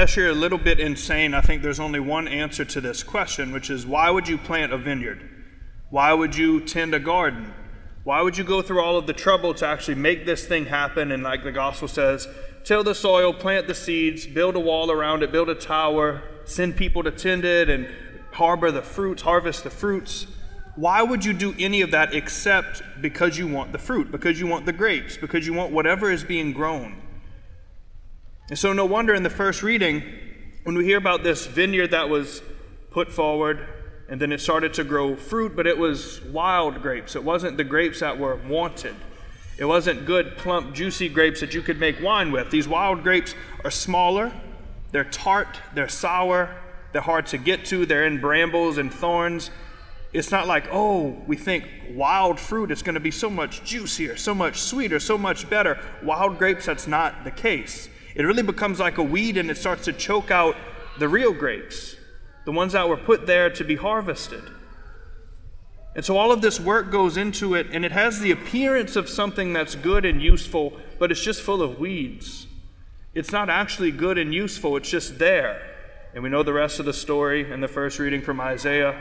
unless you're a little bit insane, I think there's only one answer to this question, which is why would you plant a vineyard? Why would you tend a garden? Why would you go through all of the trouble to actually make this thing happen? And like the gospel says, till the soil, plant the seeds, build a wall around it, build a tower, send people to tend it, and harbor the fruits, harvest the fruits. Why would you do any of that except because you want the fruit, because you want the grapes, because you want whatever is being grown? And so, no wonder in the first reading, when we hear about this vineyard that was put forward and then it started to grow fruit, but it was wild grapes. It wasn't the grapes that were wanted. It wasn't good, plump, juicy grapes that you could make wine with. These wild grapes are smaller, they're tart, they're sour, they're hard to get to, they're in brambles and thorns. It's not like, oh, we think wild fruit is going to be so much juicier, so much sweeter, so much better. Wild grapes, that's not the case. It really becomes like a weed and it starts to choke out the real grapes, the ones that were put there to be harvested. And so all of this work goes into it, and it has the appearance of something that's good and useful, but it's just full of weeds. It's not actually good and useful, it's just there. And we know the rest of the story in the first reading from Isaiah.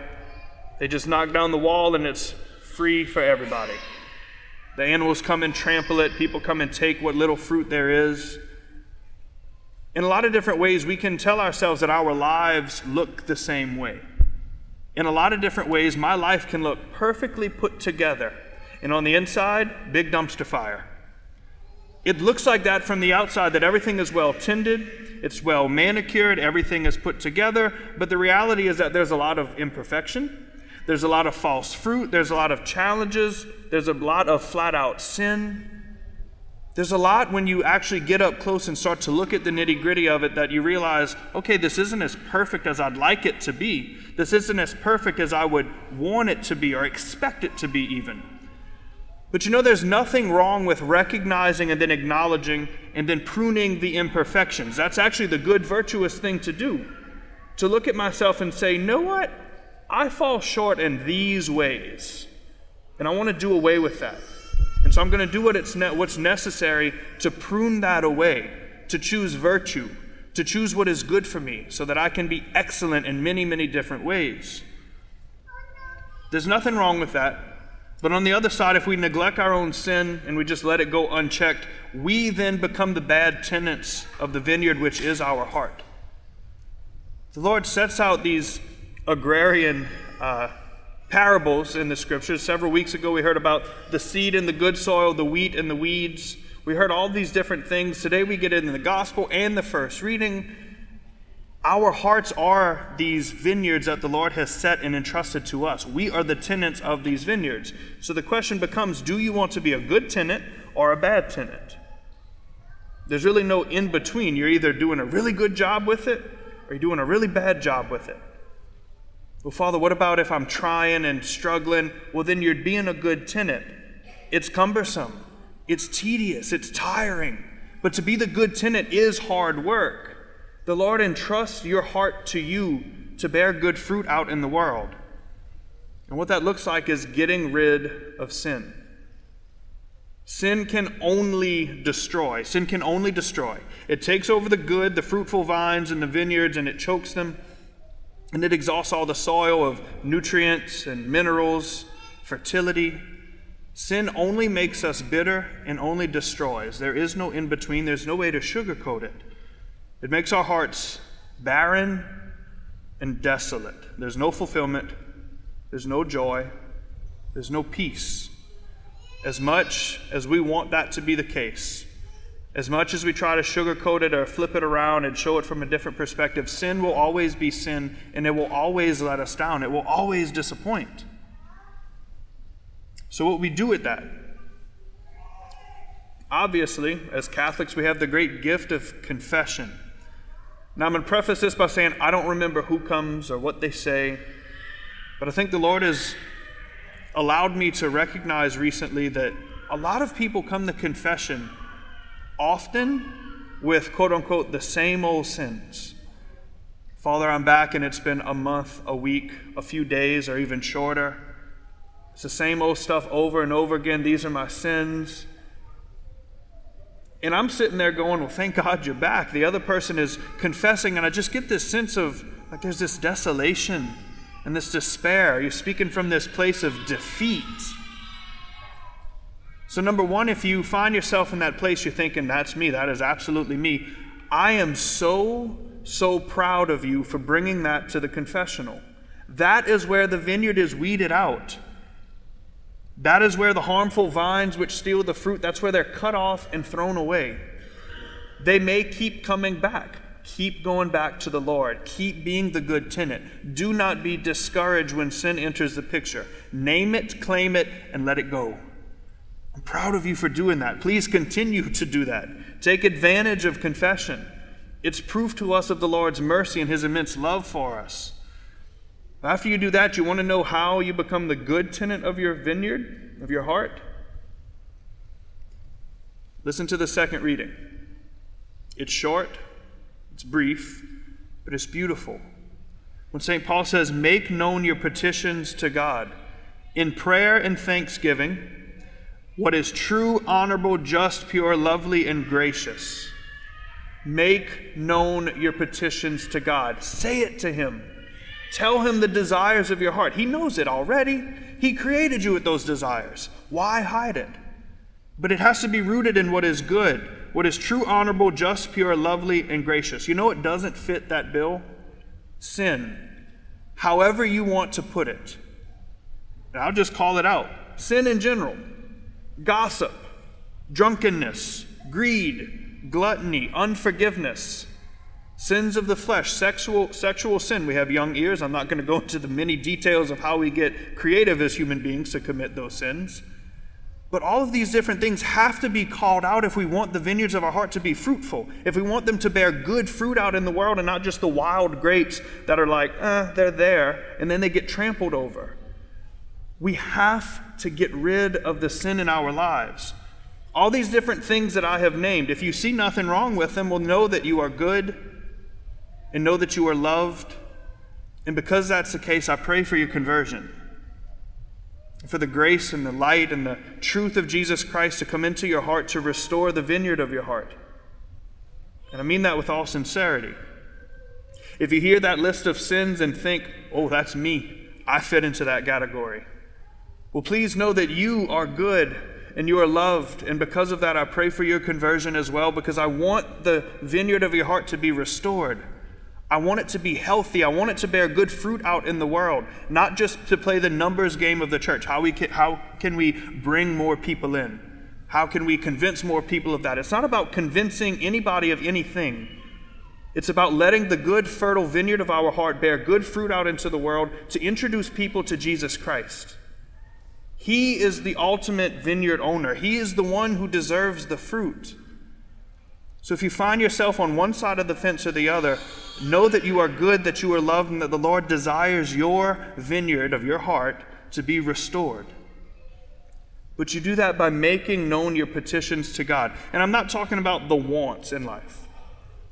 They just knock down the wall, and it's free for everybody. The animals come and trample it, people come and take what little fruit there is. In a lot of different ways, we can tell ourselves that our lives look the same way. In a lot of different ways, my life can look perfectly put together. And on the inside, big dumpster fire. It looks like that from the outside, that everything is well tended, it's well manicured, everything is put together. But the reality is that there's a lot of imperfection, there's a lot of false fruit, there's a lot of challenges, there's a lot of flat out sin. There's a lot when you actually get up close and start to look at the nitty gritty of it that you realize, okay, this isn't as perfect as I'd like it to be. This isn't as perfect as I would want it to be or expect it to be, even. But you know, there's nothing wrong with recognizing and then acknowledging and then pruning the imperfections. That's actually the good, virtuous thing to do. To look at myself and say, know what? I fall short in these ways. And I want to do away with that. And so I'm going to do what it's ne- what's necessary to prune that away, to choose virtue, to choose what is good for me, so that I can be excellent in many, many different ways. There's nothing wrong with that. But on the other side, if we neglect our own sin and we just let it go unchecked, we then become the bad tenants of the vineyard, which is our heart. The Lord sets out these agrarian uh, parables in the scriptures. Several weeks ago, we heard about the seed in the good soil, the wheat and the weeds. We heard all these different things. Today, we get into the gospel and the first reading. Our hearts are these vineyards that the Lord has set and entrusted to us. We are the tenants of these vineyards. So the question becomes do you want to be a good tenant or a bad tenant? There's really no in between. You're either doing a really good job with it or you're doing a really bad job with it. Well, Father, what about if I'm trying and struggling? Well, then you're being a good tenant. It's cumbersome, it's tedious, it's tiring. But to be the good tenant is hard work. The Lord entrusts your heart to you to bear good fruit out in the world. And what that looks like is getting rid of sin. Sin can only destroy. Sin can only destroy. It takes over the good, the fruitful vines and the vineyards, and it chokes them and it exhausts all the soil of nutrients and minerals, fertility. Sin only makes us bitter and only destroys. There is no in between, there's no way to sugarcoat it. It makes our hearts barren and desolate. There's no fulfillment, there's no joy, there's no peace. As much as we want that to be the case, as much as we try to sugarcoat it or flip it around and show it from a different perspective, sin will always be sin and it will always let us down. It will always disappoint. So, what we do with that? Obviously, as Catholics, we have the great gift of confession. Now, I'm going to preface this by saying I don't remember who comes or what they say, but I think the Lord has allowed me to recognize recently that a lot of people come to confession often with quote unquote the same old sins. Father, I'm back and it's been a month, a week, a few days, or even shorter. It's the same old stuff over and over again. These are my sins. And I'm sitting there going, Well, thank God you're back. The other person is confessing, and I just get this sense of like there's this desolation and this despair. You're speaking from this place of defeat. So, number one, if you find yourself in that place, you're thinking, That's me, that is absolutely me. I am so, so proud of you for bringing that to the confessional. That is where the vineyard is weeded out. That is where the harmful vines which steal the fruit, that's where they're cut off and thrown away. They may keep coming back. Keep going back to the Lord. Keep being the good tenant. Do not be discouraged when sin enters the picture. Name it, claim it, and let it go. I'm proud of you for doing that. Please continue to do that. Take advantage of confession. It's proof to us of the Lord's mercy and his immense love for us. After you do that, you want to know how you become the good tenant of your vineyard, of your heart? Listen to the second reading. It's short, it's brief, but it's beautiful. When St. Paul says, Make known your petitions to God in prayer and thanksgiving, what is true, honorable, just, pure, lovely, and gracious. Make known your petitions to God. Say it to Him. Tell him the desires of your heart. He knows it already. He created you with those desires. Why hide it? But it has to be rooted in what is good, what is true, honorable, just, pure, lovely, and gracious. You know what doesn't fit that bill? Sin. However you want to put it. And I'll just call it out sin in general gossip, drunkenness, greed, gluttony, unforgiveness Sins of the flesh, sexual, sexual sin. We have young ears. I'm not going to go into the many details of how we get creative as human beings to commit those sins. But all of these different things have to be called out if we want the vineyards of our heart to be fruitful, if we want them to bear good fruit out in the world and not just the wild grapes that are like, eh, they're there, and then they get trampled over. We have to get rid of the sin in our lives. All these different things that I have named, if you see nothing wrong with them, will know that you are good and know that you are loved. And because that's the case, I pray for your conversion. For the grace and the light and the truth of Jesus Christ to come into your heart to restore the vineyard of your heart. And I mean that with all sincerity. If you hear that list of sins and think, oh, that's me, I fit into that category. Well, please know that you are good and you are loved. And because of that, I pray for your conversion as well, because I want the vineyard of your heart to be restored. I want it to be healthy. I want it to bear good fruit out in the world, not just to play the numbers game of the church. How, we can, how can we bring more people in? How can we convince more people of that? It's not about convincing anybody of anything. It's about letting the good, fertile vineyard of our heart bear good fruit out into the world to introduce people to Jesus Christ. He is the ultimate vineyard owner, He is the one who deserves the fruit. So if you find yourself on one side of the fence or the other, know that you are good, that you are loved, and that the Lord desires your vineyard of your heart to be restored. But you do that by making known your petitions to God. And I'm not talking about the wants in life.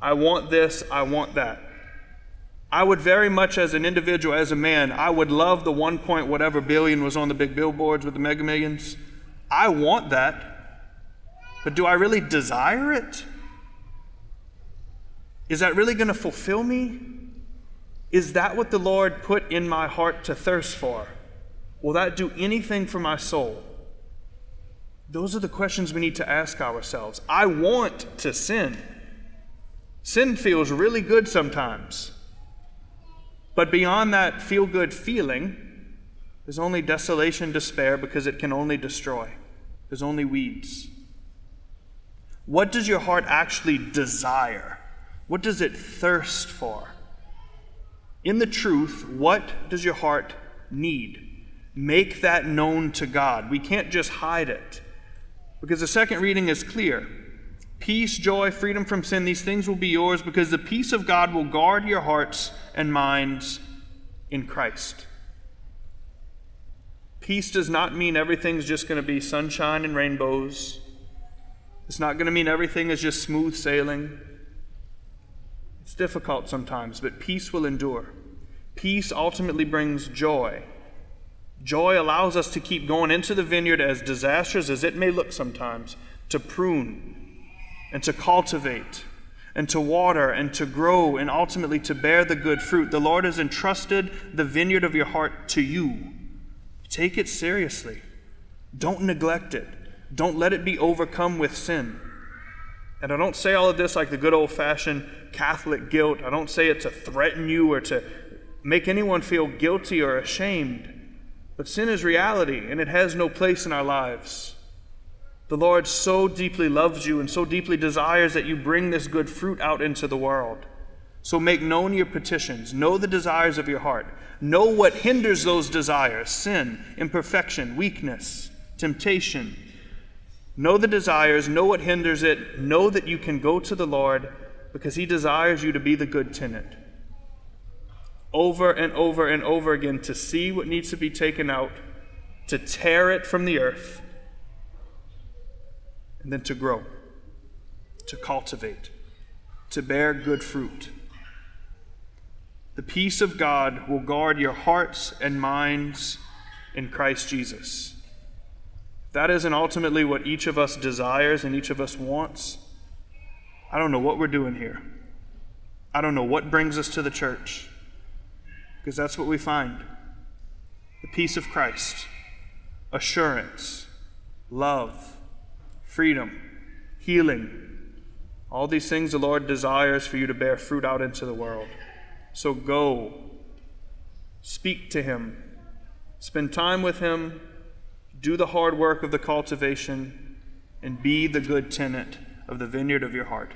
I want this, I want that. I would very much, as an individual, as a man, I would love the one point whatever billion was on the big billboards with the mega millions. I want that. But do I really desire it? Is that really going to fulfill me? Is that what the Lord put in my heart to thirst for? Will that do anything for my soul? Those are the questions we need to ask ourselves. I want to sin. Sin feels really good sometimes. But beyond that feel good feeling, there's only desolation, despair, because it can only destroy. There's only weeds. What does your heart actually desire? What does it thirst for? In the truth, what does your heart need? Make that known to God. We can't just hide it. Because the second reading is clear peace, joy, freedom from sin, these things will be yours because the peace of God will guard your hearts and minds in Christ. Peace does not mean everything's just going to be sunshine and rainbows. It's not going to mean everything is just smooth sailing. It's difficult sometimes, but peace will endure. Peace ultimately brings joy. Joy allows us to keep going into the vineyard as disastrous as it may look sometimes, to prune, and to cultivate and to water and to grow and ultimately to bear the good fruit. The Lord has entrusted the vineyard of your heart to you. Take it seriously. Don't neglect it. Don't let it be overcome with sin. And I don't say all of this like the good old fashioned Catholic guilt. I don't say it to threaten you or to make anyone feel guilty or ashamed. But sin is reality, and it has no place in our lives. The Lord so deeply loves you and so deeply desires that you bring this good fruit out into the world. So make known your petitions. Know the desires of your heart. Know what hinders those desires sin, imperfection, weakness, temptation. Know the desires. Know what hinders it. Know that you can go to the Lord because He desires you to be the good tenant. Over and over and over again to see what needs to be taken out, to tear it from the earth and then to grow, to cultivate, to bear good fruit. The peace of God will guard your hearts and minds in Christ Jesus. If that isn't ultimately what each of us desires and each of us wants, I don't know what we're doing here. I don't know what brings us to the church, because that's what we find the peace of Christ, assurance, love freedom, healing. All these things the Lord desires for you to bear fruit out into the world. So go, speak to Him, spend time with Him, do the hard work of the cultivation, and be the good tenant of the vineyard of your heart.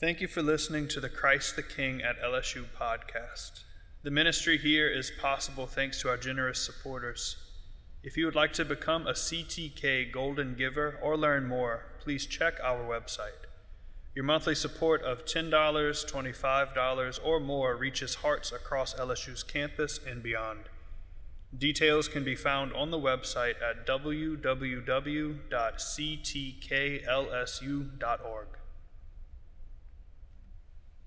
Thank you for listening to the Christ the King at LSU podcast. The ministry here is possible thanks to our generous supporters. If you would like to become a CTK Golden Giver or learn more, please check our website. Your monthly support of $10, $25, or more reaches hearts across LSU's campus and beyond. Details can be found on the website at www.ctklsu.org.